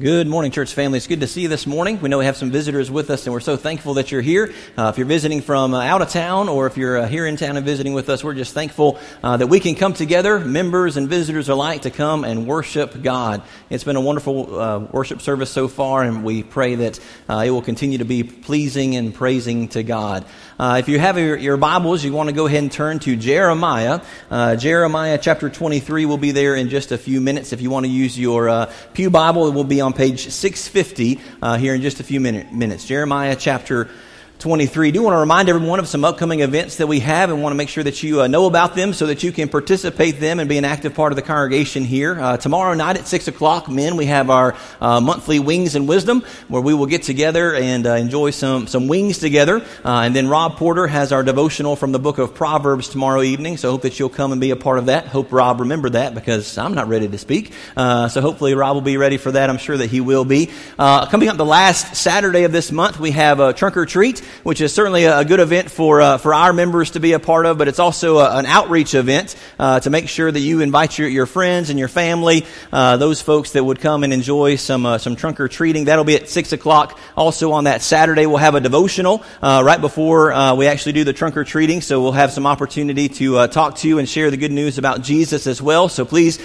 Good morning, church family. It's good to see you this morning. We know we have some visitors with us, and we're so thankful that you're here. Uh, if you're visiting from uh, out of town or if you're uh, here in town and visiting with us, we're just thankful uh, that we can come together, members and visitors alike, to come and worship God. It's been a wonderful uh, worship service so far, and we pray that uh, it will continue to be pleasing and praising to God. if you have your, your, Bibles, you want to go ahead and turn to Jeremiah. Jeremiah chapter 23 will be there in just a few minutes. If you want to use your Pew Bible, it will be on on page 650 uh, here in just a few minute, minutes. Jeremiah chapter 23. I do want to remind everyone of some upcoming events that we have and want to make sure that you uh, know about them so that you can participate them and be an active part of the congregation here. Uh, tomorrow night at 6 o'clock, men, we have our uh, monthly Wings and Wisdom where we will get together and uh, enjoy some, some wings together. Uh, and then Rob Porter has our devotional from the book of Proverbs tomorrow evening. So hope that you'll come and be a part of that. Hope Rob remembered that because I'm not ready to speak. Uh, so hopefully Rob will be ready for that. I'm sure that he will be. coming up the last Saturday of this month, we have a trunk or treat which is certainly a good event for, uh, for our members to be a part of, but it's also a, an outreach event uh, to make sure that you invite your, your friends and your family, uh, those folks that would come and enjoy some, uh, some trunk or treating. That'll be at 6 o'clock. Also on that Saturday, we'll have a devotional uh, right before uh, we actually do the trunk or treating, so we'll have some opportunity to talk to you and share the good news about Jesus as well. So please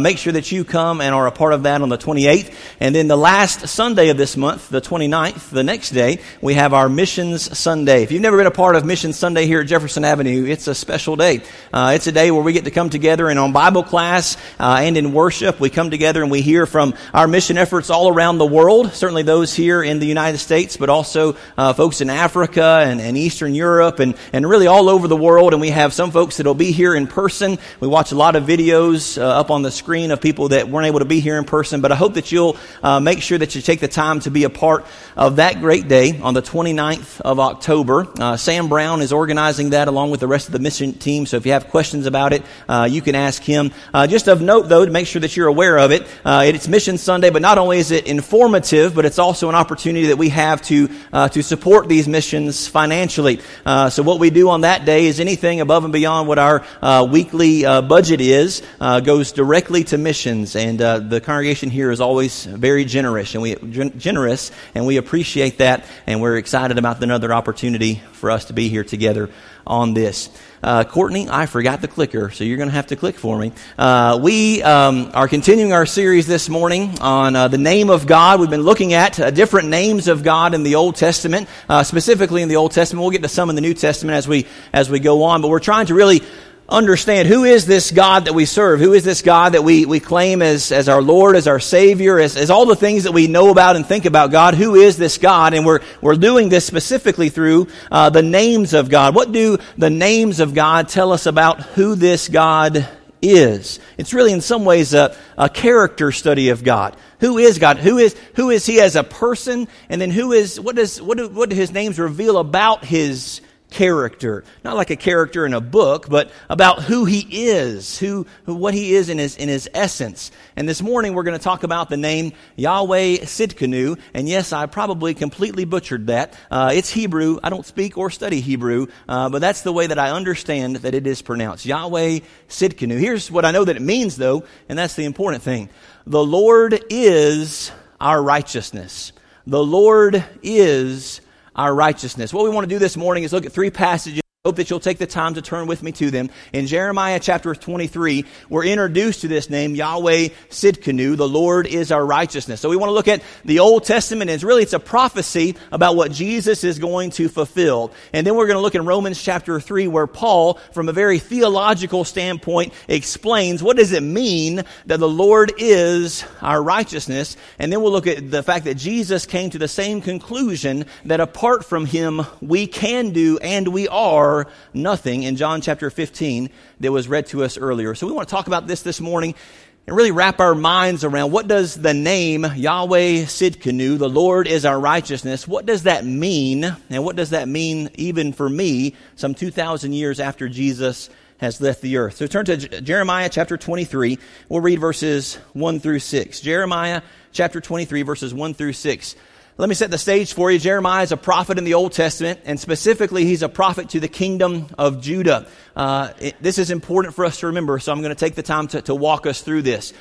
make sure that you come and are a part of that on the 28th. And then the last Sunday of this month, the 29th, the next day, we have our missions Missions Sunday. If you've never been a part of Mission Sunday here at Jefferson Avenue, it's a special day. Uh, it's a day where we get to come together and on Bible class uh, and in worship, we come together and we hear from our mission efforts all around the world. Certainly those here in the United States, but also uh, folks in Africa and, and, Eastern Europe and, and really all over the world. And we have some folks that'll be here in person. We watch a lot of videos uh, up on the screen of people that weren't able to be here in person. But I hope that you'll uh, make sure that you take the time to be a part of that great day on the 29th of October. Uh, Sam Brown is organizing that along with the rest of the mission team. So if you have questions about it, uh, you can ask him. Uh, just of note, though, to make sure that you're aware of it, uh, it's Mission Sunday, but not only is it informative, but it's also an opportunity that we have to uh, to support these missions financially. So what we do on that day is anything above and beyond what our weekly budget is goes directly to missions, and the congregation here is always very generous, and we generous, and we appreciate that, and we're excited about the another opportunity for us to be here together on this. Uh, Courtney, I forgot the clicker, so you're going to have to click for me. Uh, we um, are continuing our series this morning on uh, the name of God. We've been looking at uh, different names of God in the Old Testament, uh, specifically in the Old Testament. We'll get to some in the New Testament as we as we go on, but we're trying to really understand who is this God that we serve? Who is this God that we, we claim as, as our Lord, as our Savior, as, as all the things that we know about and think about God? Who is this God? And we're, we're doing this specifically through uh, the names of God. What do the names of God tell us about who this God is? It's really in some ways a, a character study of God. Who is God? Who is, who is He as a person? And then who is, what does, what do, what do His names reveal about His character. Not like a character in a book, but about who he is, who, who what he is in his, in his essence. And this morning we're going to talk about the name Yahweh Tsidkenu. And yes, I probably completely butchered that. Uh, it's Hebrew. I don't speak or study Hebrew, uh, but that's the way that I understand that it is pronounced. Yahweh Tsidkenu. Here's what I know that it means though, and that's the important thing. The Lord is our righteousness. The Lord is our righteousness. What we want to do this morning is look at three passages hope that you'll take the time to turn with me to them. In Jeremiah chapter 23, we're introduced to this name, Yahweh Tsidkenu, the Lord is our righteousness. So we want to look at the Old Testament, and it's really, it's a prophecy about what Jesus is going to fulfill. And then we're going to look in Romans chapter 3, where Paul, from a very theological standpoint, explains what does it mean that the Lord is our righteousness. And then we'll look at the fact that Jesus came to the same conclusion that apart from him, we can do and we are are nothing in John chapter 15 that was read to us earlier. So we want to talk about this this morning and really wrap our minds around what does the name Yahweh Tsidkenu, the Lord is our righteousness, what does that mean? And what does that mean even for me some 2,000 years after Jesus has left the earth? So turn to Jeremiah chapter 23. We'll read verses 1 through 6. Jeremiah chapter 23 verses 1 through 6. Let me set the stage for you. Jeremiah is a prophet in the Old Testament, and specifically, he's a prophet to the kingdom of Judah. Uh, it, this is important for us to remember, so I'm going to take the time to, to walk us through this.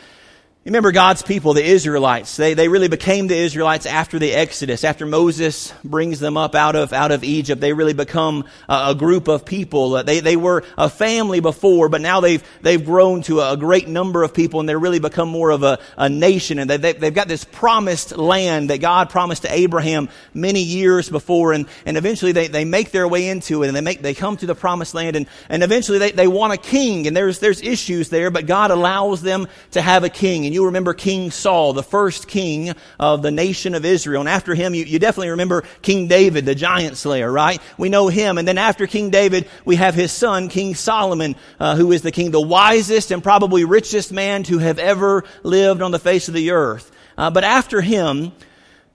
Remember God's people, the Israelites. They, they really became the Israelites after the Exodus. After Moses brings them up out of, out of Egypt, they really become a, a group of people. Uh, they, they were a family before, but now they've, they've grown to a, great number of people and they're really become more of a, a nation. And they, they, they've got this promised land that God promised to Abraham many years before. And, and eventually they, they make their way into it and they make, they come to the promised land and, and eventually they, they want a king and there's, there's issues there, but God allows them to have a king and you remember King Saul, the first king of the nation of Israel. And after him, you, you definitely remember King David, the giant slayer, right? We know him. And then after King David, we have his son, King Solomon, uh, who is the king, the wisest and probably richest man to have ever lived on the face of the earth. Uh, but after him,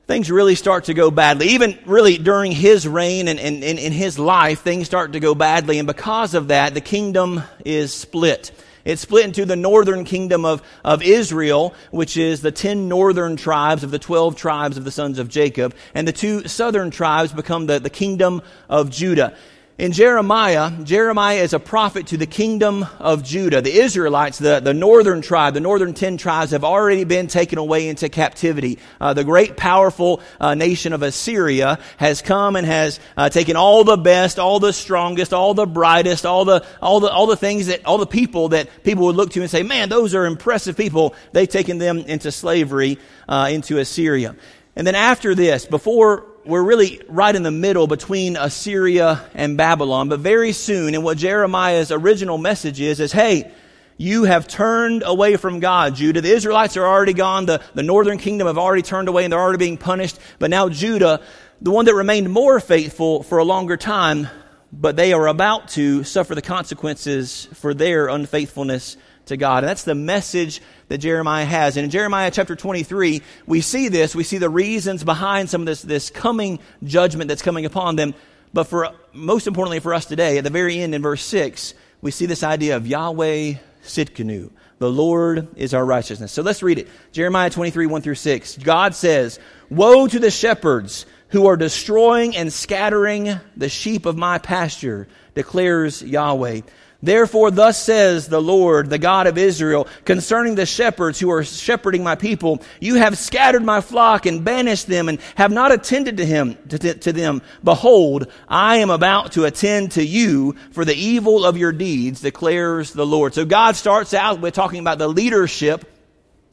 things really start to go badly. Even really during his reign and in his life, things start to go badly. And because of that, the kingdom is split. It's split into the northern kingdom of, of Israel, which is the ten northern tribes of the twelve tribes of the sons of Jacob, and the two southern tribes become the, the kingdom of Judah. In Jeremiah, Jeremiah is a prophet to the kingdom of Judah. The Israelites, the, the northern tribe, the northern ten tribes have already been taken away into captivity. Uh, the great powerful uh, nation of Assyria has come and has uh, taken all the best, all the strongest, all the brightest, all the, all the, all the things that, all the people that people would look to and say, man, those are impressive people. They've taken them into slavery, uh, into Assyria. And then after this, before we're really right in the middle between Assyria and Babylon. But very soon, and what Jeremiah's original message is, is hey, you have turned away from God, Judah. The Israelites are already gone. The, the northern kingdom have already turned away and they're already being punished. But now Judah, the one that remained more faithful for a longer time, but they are about to suffer the consequences for their unfaithfulness to God. And that's the message that Jeremiah has. And in Jeremiah chapter 23, we see this. We see the reasons behind some of this, this coming judgment that's coming upon them. But for, most importantly for us today, at the very end in verse 6, we see this idea of Yahweh Tsidkenu. The Lord is our righteousness. So let's read it. Jeremiah 23, 1 through 6. God says, Woe to the shepherds who are destroying and scattering the sheep of my pasture, declares Yahweh. Therefore, thus says the Lord, the God of Israel, concerning the shepherds who are shepherding my people, you have scattered my flock and banished them and have not attended to him, to, to, them. Behold, I am about to attend to you for the evil of your deeds, declares the Lord. So God starts out with talking about the leadership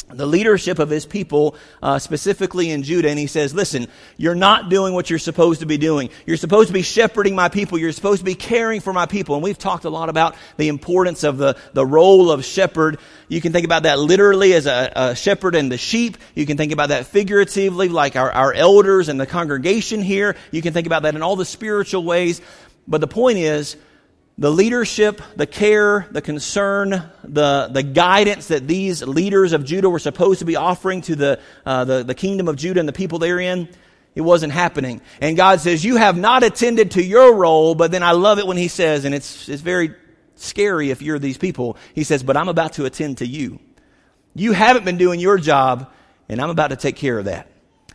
the leadership of his people, uh, specifically in Judah, and he says, Listen, you're not doing what you're supposed to be doing. You're supposed to be shepherding my people. You're supposed to be caring for my people. And we've talked a lot about the importance of the, the role of shepherd. You can think about that literally as a, a shepherd and the sheep. You can think about that figuratively, like our, our elders and the congregation here. You can think about that in all the spiritual ways. But the point is, the leadership, the care, the concern, the, the guidance that these leaders of Judah were supposed to be offering to the, uh, the, the kingdom of Judah and the people therein, it wasn't happening. And God says, You have not attended to your role, but then I love it when He says, and it's, it's very scary if you're these people, He says, But I'm about to attend to you. You haven't been doing your job, and I'm about to take care of that.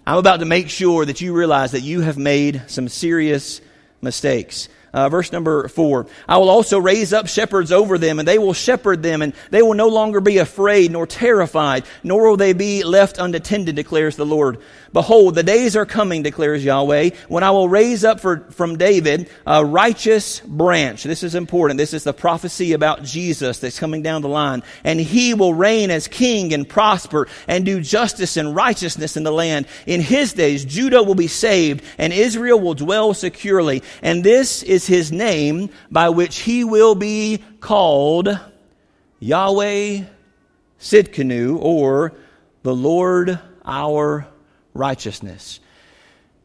I'm about to make sure that you realize that you have made some serious mistakes. Uh, verse number four. I will also raise up shepherds over them, and they will shepherd them, and they will no longer be afraid nor terrified, nor will they be left unattended, declares the Lord. Behold, the days are coming, declares Yahweh, when I will raise up for, from David a righteous branch. This is important. This is the prophecy about Jesus that's coming down the line. And he will reign as king and prosper and do justice and righteousness in the land. In his days, Judah will be saved and Israel will dwell securely. And this is his name by which he will be called Yahweh Tsidkenu, or the Lord our righteousness.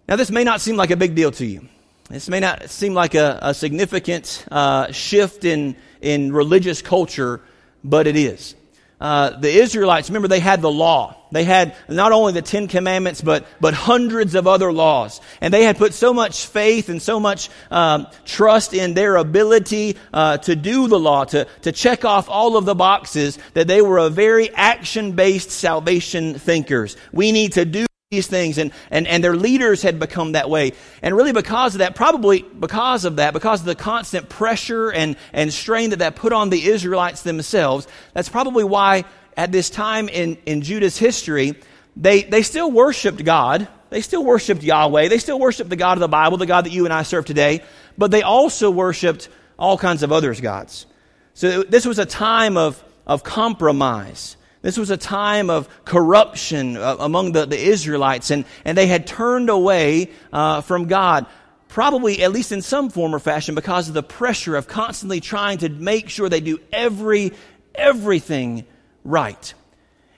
Now, this may not seem like a big deal to you. This may not seem like a, a significant uh, shift in, in religious culture, but it is uh, the Israelites, remember they had the law. They had not only the Ten Commandments, but, but hundreds of other laws. And they had put so much faith and so much um, trust in their ability uh, to do the law, to, to check off all of the boxes, that they were a very action-based salvation thinkers. We need to do these things and, and, and their leaders had become that way and really because of that probably because of that because of the constant pressure and, and strain that that put on the israelites themselves that's probably why at this time in, in Judah's history, they, they still worshiped God. They still worshiped Yahweh. They still worshiped the God of the Bible, the God that you and I serve today. But they also worshiped all kinds of other gods. So this was a time of, of compromise. This was a time of corruption uh, among the, the Israelites, and, and they had turned away uh, from God, probably at least in some form or fashion, because of the pressure of constantly trying to make sure they do every everything right.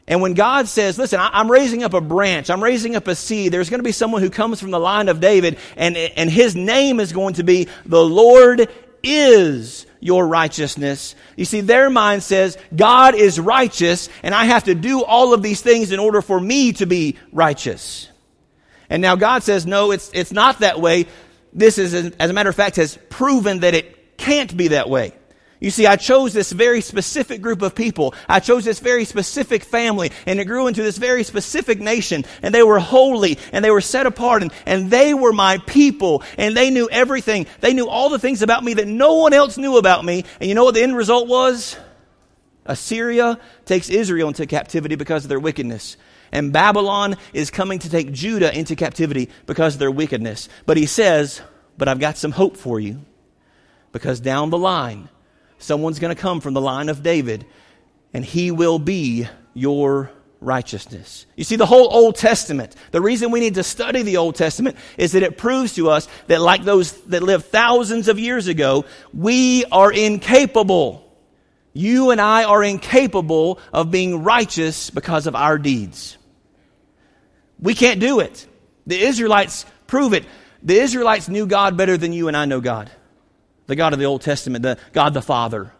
And when God says, listen, I'm raising up a branch, I'm raising up a seed, there's going to be someone who comes from the line of David, and, and his name is going to be the Lord is your righteousness. You see, their mind says, God is righteous, and I have to do all of these things in order for me to be righteous. And now God says, no, it's, it's not that way. This is, as a matter of fact, has proven that it can't be that way. You see, I chose this very specific group of people. I chose this very specific family, and it grew into this very specific nation, and they were holy, and they were set apart, and, and they were my people, and they knew everything. They knew all the things about me that no one else knew about me. And you know what the end result was? Assyria takes Israel into captivity because of their wickedness. And Babylon is coming to take Judah into captivity because of their wickedness. But he says, But I've got some hope for you. Because down the line, Someone's going to come from the line of David, and he will be your righteousness. You see, the whole Old Testament, the reason we need to study the Old Testament is that it proves to us that, like those that lived thousands of years ago, we are incapable. You and I are incapable of being righteous because of our deeds. We can't do it. The Israelites prove it. The Israelites knew God better than you and I know God the God of the Old Testament, the God the Father.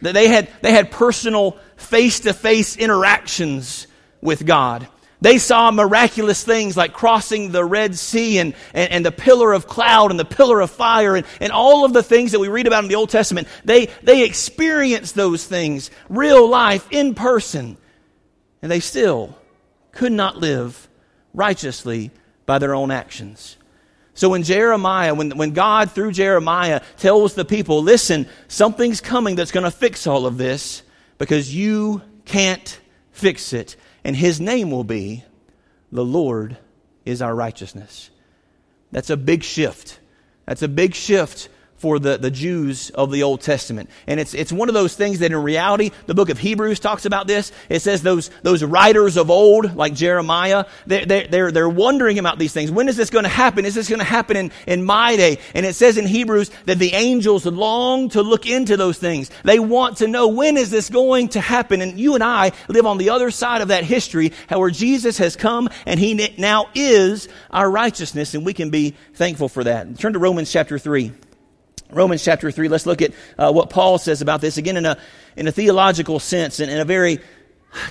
They had, they had personal face to face interactions with God. They saw miraculous things like crossing the Red Sea and, and, and, the pillar of cloud and the pillar of fire and, and all of the things that we read about in the Old Testament. They, they experienced those things, real life, in person. And they still could not live righteously by their own actions. So when Jeremiah, when, when God through Jeremiah tells the people, listen, something's coming that's going to fix all of this because you can't fix it. And his name will be, the Lord is our righteousness. That's a big shift. That's a big shift for the, the Jews of the Old Testament. And it's, it's one of those things that in reality, the book of Hebrews talks about this. It says those, those writers of old, like Jeremiah, they're, they're, they're wondering about these things. When is this going to happen? Is this going to happen in, in my day? And it says in Hebrews that the angels long to look into those things. They want to know when is this going to happen? And you and I live on the other side of that history, where Jesus has come and he now is our righteousness, and we can be thankful for that. Turn to Romans chapter 3. Romans chapter 3, let's look at uh, what Paul says about this again in a, in a theological sense and in a very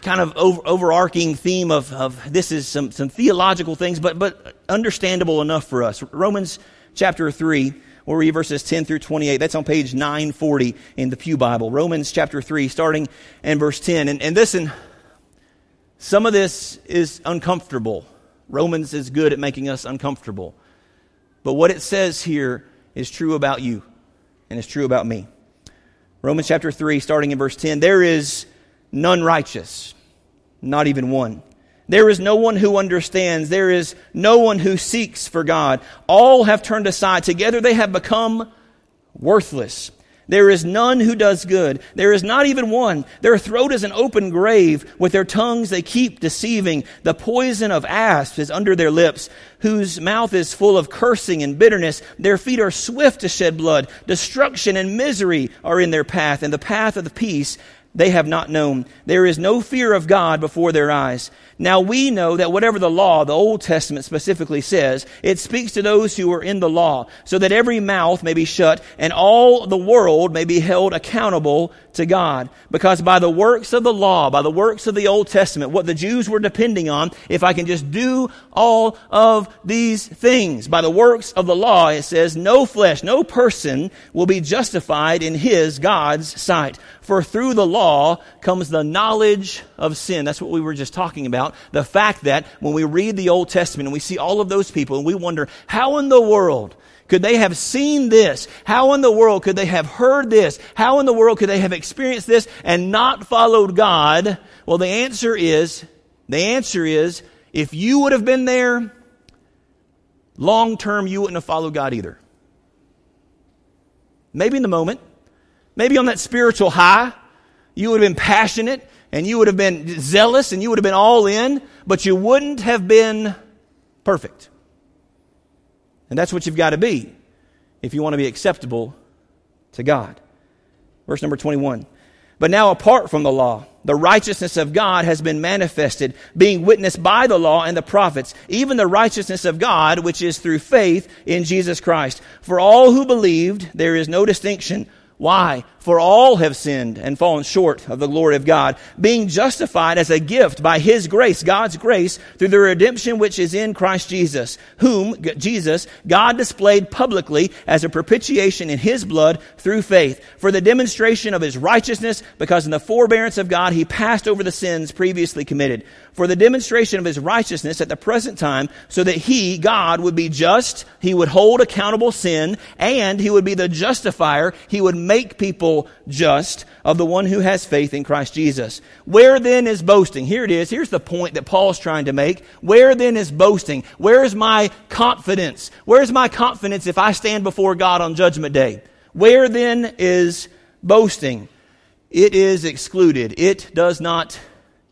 kind of over, overarching theme of, of this is some, some theological things, but, but understandable enough for us. Romans chapter 3, we'll read verses 10 through 28. That's on page 940 in the Pew Bible. Romans chapter 3, starting in verse 10. And, and listen, some of this is uncomfortable. Romans is good at making us uncomfortable. But what it says here is true about you and it's true about me. Romans chapter 3, starting in verse 10 there is none righteous, not even one. There is no one who understands. There is no one who seeks for God. All have turned aside. Together they have become worthless. There is none who does good. There is not even one. Their throat is an open grave. With their tongues they keep deceiving. The poison of asps is under their lips, whose mouth is full of cursing and bitterness. Their feet are swift to shed blood. Destruction and misery are in their path, and the path of the peace they have not known. There is no fear of God before their eyes. Now we know that whatever the law, the Old Testament specifically says, it speaks to those who are in the law, so that every mouth may be shut and all the world may be held accountable to God. Because by the works of the law, by the works of the Old Testament, what the Jews were depending on, if I can just do all of these things, by the works of the law, it says, no flesh, no person will be justified in his, God's sight. For through the law comes the knowledge of sin. That's what we were just talking about the fact that when we read the Old Testament and we see all of those people and we wonder, how in the world could they have seen this? How in the world could they have heard this? How in the world could they have experienced this and not followed God? Well, the answer is, the answer is, if you would have been there, long term, you wouldn't have followed God either. Maybe in the moment, maybe on that spiritual high, you would have been passionate and you would have been zealous and you would have been all in, but you wouldn't have been perfect. And that's what you've got to be if you want to be acceptable to God. Verse number 21. But now, apart from the law, the righteousness of God has been manifested, being witnessed by the law and the prophets, even the righteousness of God, which is through faith in Jesus Christ. For all who believed, there is no distinction. Why? For all have sinned and fallen short of the glory of God, being justified as a gift by His grace, God's grace, through the redemption which is in Christ Jesus, whom, Jesus, God displayed publicly as a propitiation in His blood through faith, for the demonstration of His righteousness, because in the forbearance of God He passed over the sins previously committed, for the demonstration of His righteousness at the present time, so that He, God, would be just, He would hold accountable sin, and He would be the justifier, He would make people just of the one who has faith in Christ Jesus. Where then is boasting? Here it is. Here's the point that Paul's trying to make. Where then is boasting? Where is my confidence? Where is my confidence if I stand before God on judgment day? Where then is boasting? It is excluded. It does not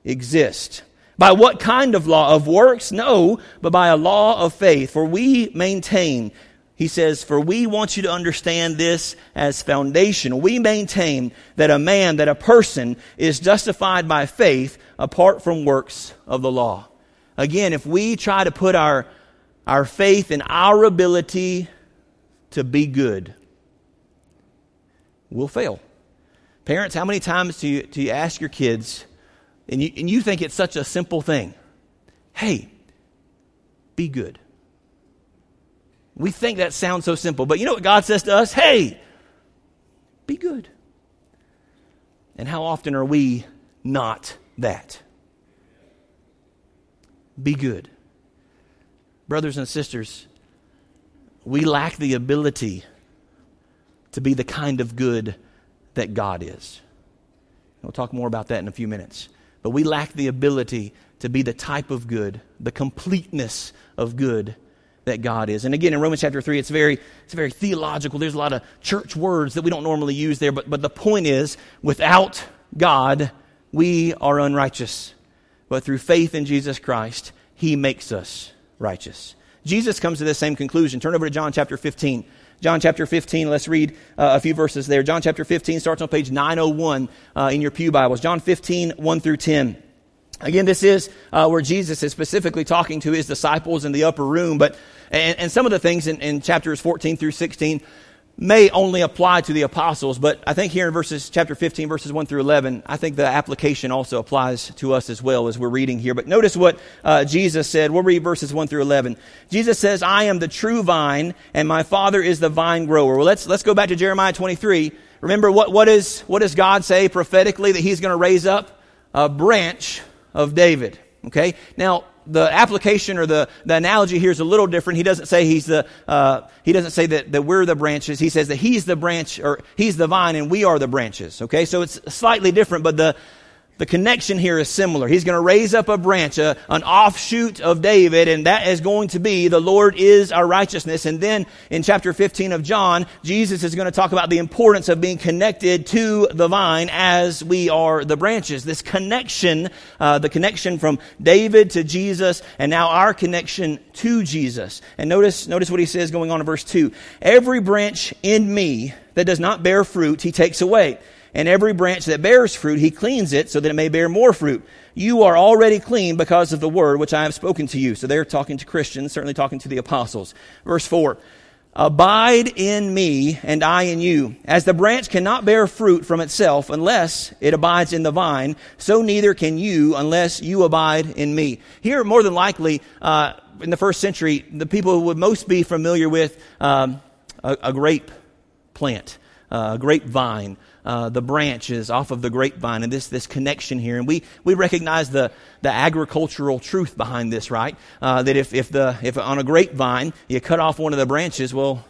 exist. By what kind of law? Of works? No, but by a law of faith. For we maintain he says, For we want you to understand this as foundational. We maintain that a man, that a person is justified by faith apart from works of the law. Again, if we try to put our, our faith in our ability to be good, we'll fail. Parents, how many times do you, do you ask your kids, and you, and you think it's such a simple thing? Hey, be good. We think that sounds so simple, but you know what God says to us? Hey, be good. And how often are we not that? Be good. Brothers and sisters, we lack the ability to be the kind of good that God is. We'll talk more about that in a few minutes. But we lack the ability to be the type of good, the completeness of good that God is. And again, in Romans chapter 3, it's very, it's very theological. There's a lot of church words that we don't normally use there, but, but the point is, without God, we are unrighteous. But through faith in Jesus Christ, He makes us righteous. Jesus comes to the same conclusion. Turn over to John chapter 15. John chapter 15, let's read uh, a few verses there. John chapter 15 starts on page 901 uh, in your Pew Bibles. John 15, 1 through 10. Again, this is uh, where Jesus is specifically talking to his disciples in the upper room, but and, and some of the things in, in, chapters 14 through 16 may only apply to the apostles, but I think here in verses chapter 15, verses 1 through 11, I think the application also applies to us as well as we're reading here. But notice what uh, Jesus said. We'll read verses 1 through 11. Jesus says, "I am the true vine, and my Father is the vine grower." Well, let's let's go back to Jeremiah 23. Remember what what is what does God say prophetically that He's going to raise up a branch of David. Okay? Now, the application or the, the analogy here is a little different. He doesn't say he's the, uh, he doesn't say that, that we're the branches. He says that he's the branch or he's the vine and we are the branches. Okay? So it's slightly different, but the, the connection here is similar. He's going to raise up a branch, a, an offshoot of David, and that is going to be the Lord is our righteousness. And then in chapter 15 of John, Jesus is going to talk about the importance of being connected to the vine as we are the branches. This connection, uh, the connection from David to Jesus, and now our connection to Jesus. And notice, notice what he says going on in verse 2. Every branch in me that does not bear fruit, he takes away and every branch that bears fruit, he cleans it so that it may bear more fruit. You are already clean because of the word which I have spoken to you. So they're talking to Christians, certainly talking to the apostles. Verse 4. Abide in me and I in you. As the branch cannot bear fruit from itself unless it abides in the vine, so neither can you unless you abide in me. Here, more than likely, uh, in the first century, the people who would most be familiar with um, a, a, grape plant, uh, grapevine uh, the branches off of the grapevine and this, this connection here. And we, we recognize the, the agricultural truth behind this, right? Uh, that if, if, the, if on a grapevine you cut off one of the branches, well,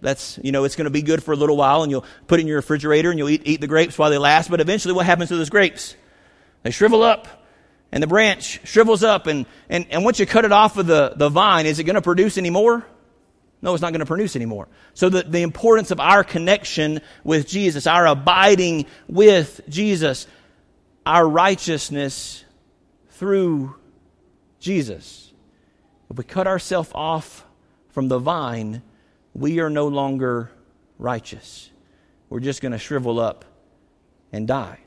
That's, you know, it's going to be good for a little while and you'll put it in your refrigerator and you'll eat, eat the grapes while they last. But eventually what happens to those grapes? They shrivel up and the branch shrivels up and, and, and once you cut it off of the, the vine, is it going to produce any more? No, it's not going to produce anymore. So the, the importance of our connection with Jesus, our abiding with Jesus, our righteousness through Jesus. If we cut ourselves off from the vine, we are no longer righteous. We're just going to shrivel up and die.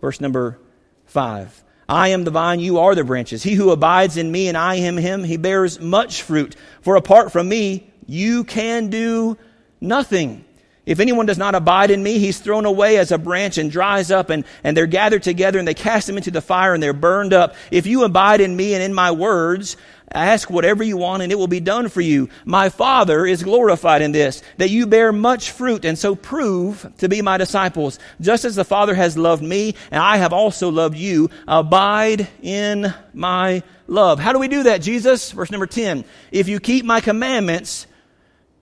Verse number five. I am the vine, you are the branches. He who abides in me and I in him, he bears much fruit. For apart from me, you can do nothing. If anyone does not abide in me, he's thrown away as a branch and dries up, and, and they're gathered together and they cast them into the fire and they're burned up. If you abide in me and in my words, ask whatever you want and it will be done for you. My Father is glorified in this, that you bear much fruit and so prove to be my disciples. Just as the Father has loved me and I have also loved you, abide in my love. How do we do that, Jesus? Verse number 10. If you keep my commandments,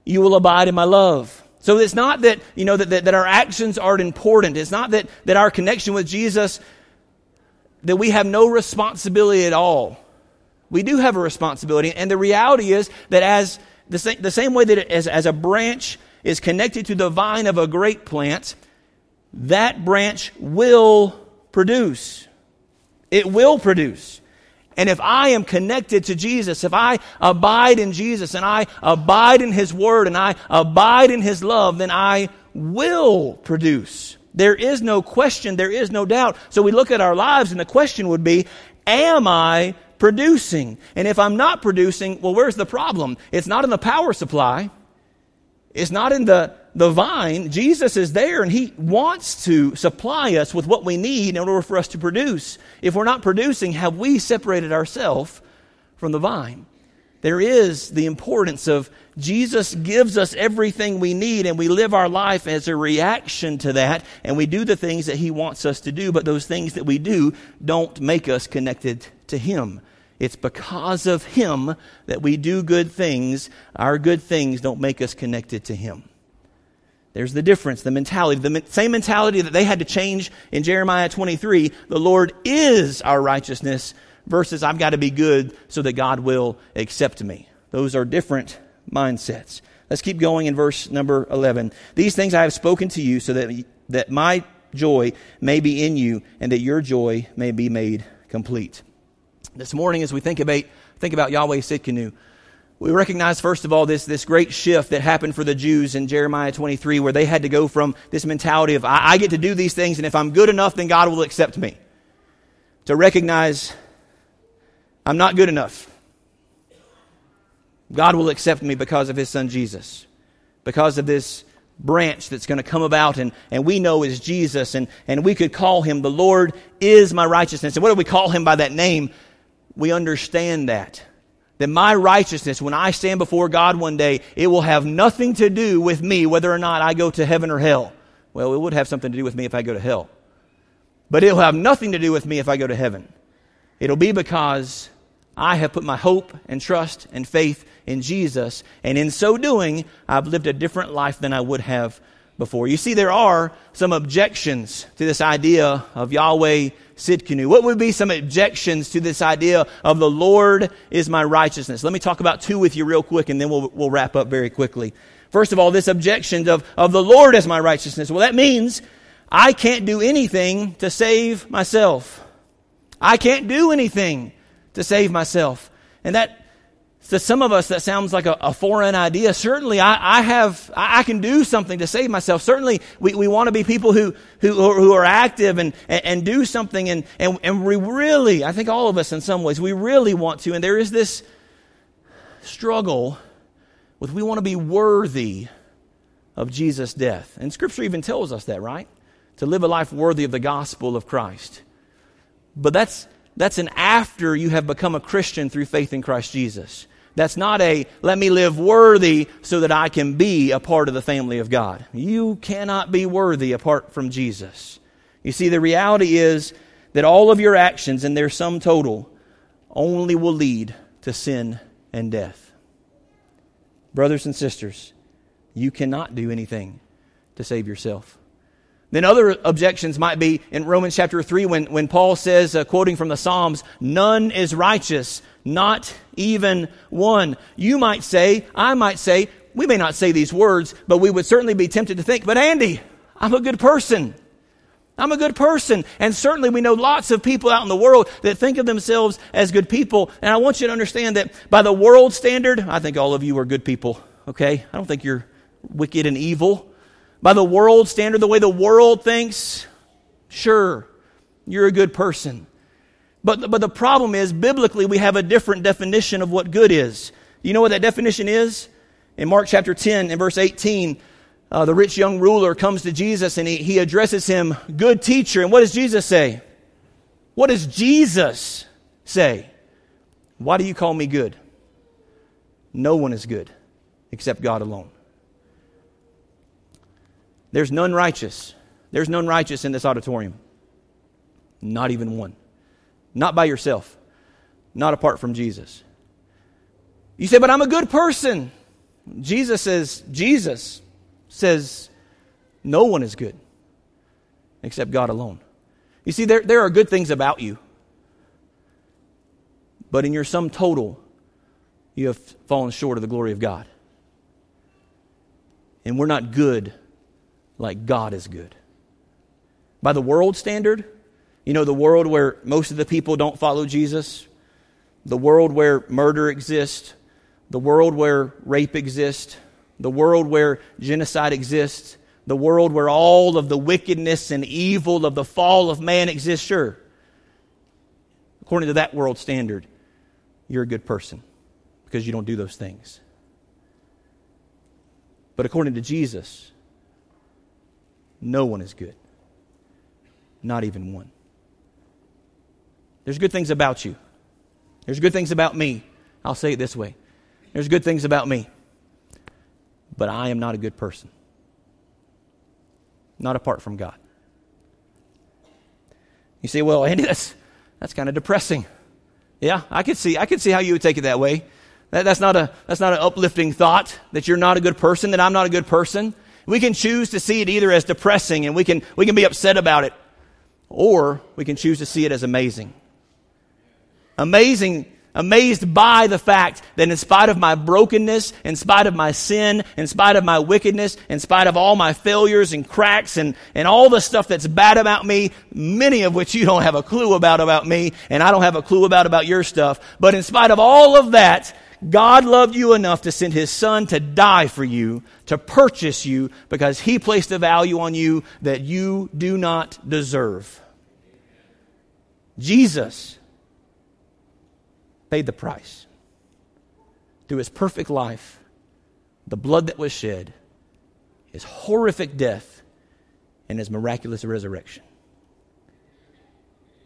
you will abide in my love. So it's not that, you know, that, that, that, our actions aren't important. It's not that, that our connection with Jesus, that we have no responsibility at all. We do have a responsibility. And the reality is that as the same, the same way that as, as a branch is connected to the vine of a grape plant, that branch will produce. It will produce. And if I am connected to Jesus, if I abide in Jesus and I abide in His Word and I abide in His love, then I will produce. There is no question, there is no doubt. So we look at our lives and the question would be, am I producing? And if I'm not producing, well, where's the problem? It's not in the power supply. It's not in the the vine, Jesus is there and He wants to supply us with what we need in order for us to produce. If we're not producing, have we separated ourselves from the vine? There is the importance of Jesus gives us everything we need and we live our life as a reaction to that and we do the things that He wants us to do, but those things that we do don't make us connected to Him. It's because of Him that we do good things. Our good things don't make us connected to Him. There's the difference, the mentality, the same mentality that they had to change in Jeremiah 23. The Lord is our righteousness versus I've got to be good so that God will accept me. Those are different mindsets. Let's keep going in verse number 11. These things I have spoken to you so that, that my joy may be in you and that your joy may be made complete. This morning, as we think about, think about Yahweh Tsidkenu, we recognize, first of all, this, this great shift that happened for the Jews in Jeremiah 23, where they had to go from this mentality of, I, I get to do these things, and if I'm good enough, then God will accept me, to recognize, I'm not good enough. God will accept me because of his son Jesus, because of this branch that's going to come about and, and we know is Jesus, and, and we could call him the Lord is my righteousness. And what do we call him by that name? We understand that that my righteousness, when I stand before God one day, it will have nothing to do with me whether or not I go to heaven or hell. Well, it would have something to do with me if I go to hell. But it'll have nothing to do with me if I go to heaven. It'll be because I have put my hope and trust and faith in Jesus, and in so doing, I've lived a different life than I would have before. You see, there are some objections to this idea of Yahweh Tsidkenu. What would be some objections to this idea of the Lord is my righteousness? Let me talk about two with you real quick and then we'll, we'll wrap up very quickly. First of all, this objection of, of the Lord as my righteousness. Well, that means I can't do anything to save myself. I can't do anything to save myself. And that to some of us, that sounds like a, a foreign idea. Certainly, I, I have, I, I, can do something to save myself. Certainly, we, we want to be people who, who, who are active and, and, and do something. And, and, and we really, I think all of us in some ways, we really want to. And there is this struggle with we want to be worthy of Jesus' death. And Scripture even tells us that, right? To live a life worthy of the gospel of Christ. But that's, that's an after you have become a Christian through faith in Christ Jesus. That's not a let me live worthy so that I can be a part of the family of God. You cannot be worthy apart from Jesus. You see, the reality is that all of your actions and their sum total only will lead to sin and death. Brothers and sisters, You cannot do anything to save yourself. Then other objections might be in Romans chapter 3 when, when Paul says, uh, quoting from the Psalms, none is righteous, not even one. You might say, I might say, we may not say these words, but we would certainly be tempted to think, but Andy, I'm a good person. I'm a good person. And certainly we know lots of people out in the world that think of themselves as good people. And I want you to understand that by the world standard, I think all of you are good people, okay? I don't think you're wicked and evil by the world standard, the way the world thinks, sure, you're a good person. But, but the problem is, biblically, we have a different definition of what good is. You know what that definition is? In Mark chapter 10 and verse 18, uh, the rich young ruler comes to Jesus and he, he addresses him, good teacher. And what does Jesus say? What does Jesus say? Why do you call me good? No one is good except God alone. There's none righteous. There's none righteous in this auditorium. Not even one. Not by yourself. Not apart from Jesus. You say, but I'm a good person. Jesus says, Jesus says, no one is good except God alone. You see, there, there are good things about you. But in your sum total, you have fallen short of the glory of God. And we're not good like God is good. By the world standard, you know, the world where most of the people don't follow Jesus, the world where murder exists, the world where rape exists, the world where genocide exists, the world where all of the wickedness and evil of the fall of man exists, sure. According to that world standard, you're a good person because you don't do those things. But according to Jesus, no one is good. Not even one. There's good things about you. There's good things about me. I'll say it this way there's good things about me. But I am not a good person. Not apart from God. You say, well, Andy, that's, that's kind of depressing. Yeah, I could see, I could see how you would take it that way. That, that's, not a, that's not an uplifting thought that you're not a good person, that I'm not a good person. We can choose to see it either as depressing and we can, we can be upset about it, or we can choose to see it as amazing. Amazing, amazed by the fact that in spite of my brokenness, in spite of my sin, in spite of my wickedness, in spite of all my failures and cracks and, and all the stuff that's bad about me, many of which you don't have a clue about about me, and I don't have a clue about about your stuff, but in spite of all of that, God loved you enough to send his son to die for you, to purchase you, because he placed a value on you that you do not deserve. Jesus paid the price through his perfect life, the blood that was shed, his horrific death, and his miraculous resurrection.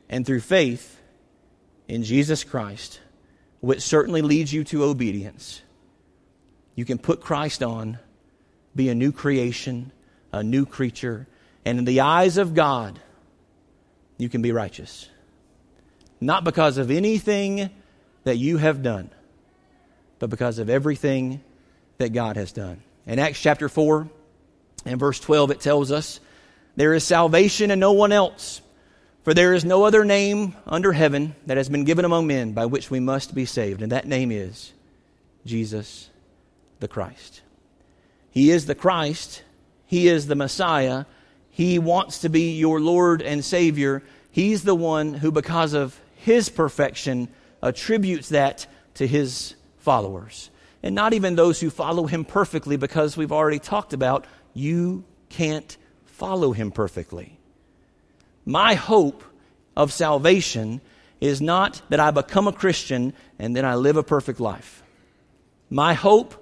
And through faith in Jesus Christ, which certainly leads you to obedience. You can put Christ on, be a new creation, a new creature, and in the eyes of God, you can be righteous. Not because of anything that you have done, but because of everything that God has done. In Acts chapter 4 and verse 12, it tells us there is salvation in no one else. For there is no other name under heaven that has been given among men by which we must be saved, and that name is Jesus the Christ. He is the Christ, He is the Messiah, He wants to be your Lord and Savior. He's the one who, because of His perfection, attributes that to His followers. And not even those who follow Him perfectly, because we've already talked about you can't follow Him perfectly. My hope of salvation is not that I become a Christian and then I live a perfect life. My hope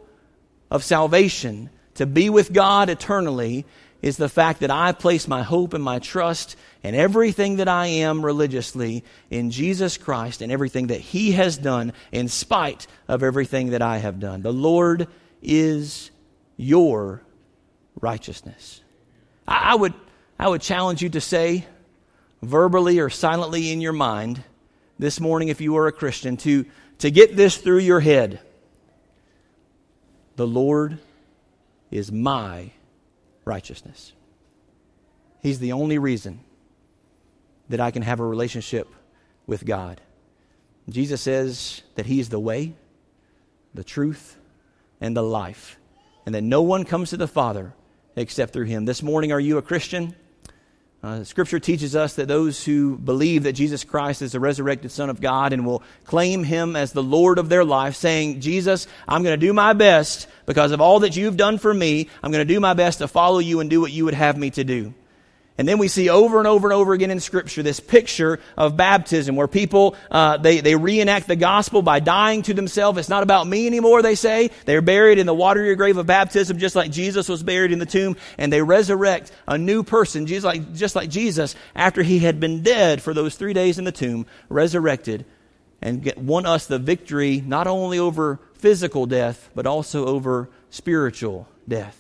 of salvation, to be with God eternally, is the fact that I place my hope and my trust and everything that I am religiously in Jesus Christ and everything that He has done in spite of everything that I have done. The Lord is your righteousness. I, would, I would challenge you to say, verbally or silently in your mind this morning, if you are a Christian, to, to get this through your head. The Lord is my righteousness. He's the only reason that I can have a relationship with God. Jesus says that He is the way, the truth, and the life, and that no one comes to the Father except through Him. This morning, are you a Christian? Uh, scripture teaches us that those who believe that Jesus Christ is the resurrected Son of God and will claim Him as the Lord of their life, saying, Jesus, I'm going to do my best because of all that you've done for me. I'm going to do my best to follow you and do what you would have me to do. And then we see over and over and over again in Scripture this picture of baptism where people, uh, they, they reenact the gospel by dying to themselves. It's not about me anymore, they say. They're buried in the watery grave of baptism just like Jesus was buried in the tomb. And they resurrect a new person, just like, just like Jesus, after he had been dead for those three days in the tomb, resurrected and get, won us the victory not only over physical death, but also over spiritual death.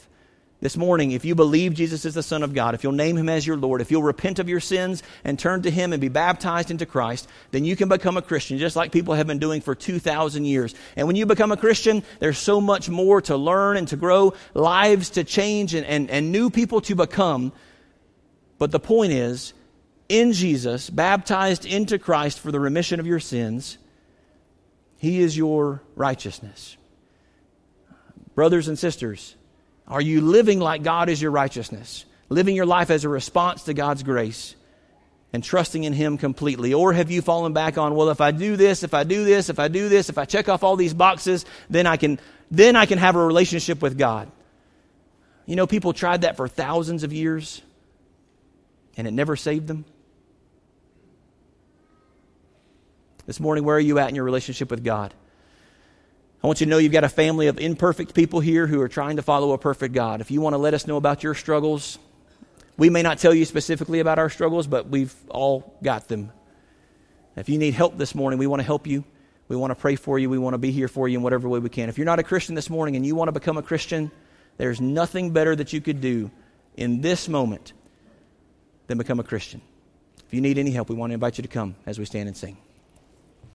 This morning, if you believe Jesus is the Son of God, if you'll name Him as your Lord, if you'll repent of your sins and turn to Him and be baptized into Christ, then you can become a Christian, just like people have been doing for 2,000 years. And when you become a Christian, there's so much more to learn and to grow, lives to change, and, and, and new people to become. But the point is, in Jesus, baptized into Christ for the remission of your sins, He is your righteousness. Brothers and sisters, are you living like God is your righteousness? Living your life as a response to God's grace and trusting in Him completely? Or have you fallen back on, well, if I do this, if I do this, if I do this, if I check off all these boxes, then I can, then I can have a relationship with God? You know, people tried that for thousands of years and it never saved them. This morning, where are you at in your relationship with God? I want you to know you've got a family of imperfect people here who are trying to follow a perfect God. If you want to let us know about your struggles, we may not tell you specifically about our struggles, but we've all got them. If you need help this morning, we want to help you. We want to pray for you. We want to be here for you in whatever way we can. If you're not a Christian this morning and you want to become a Christian, there's nothing better that you could do in this moment than become a Christian. If you need any help, we want to invite you to come as we stand and sing.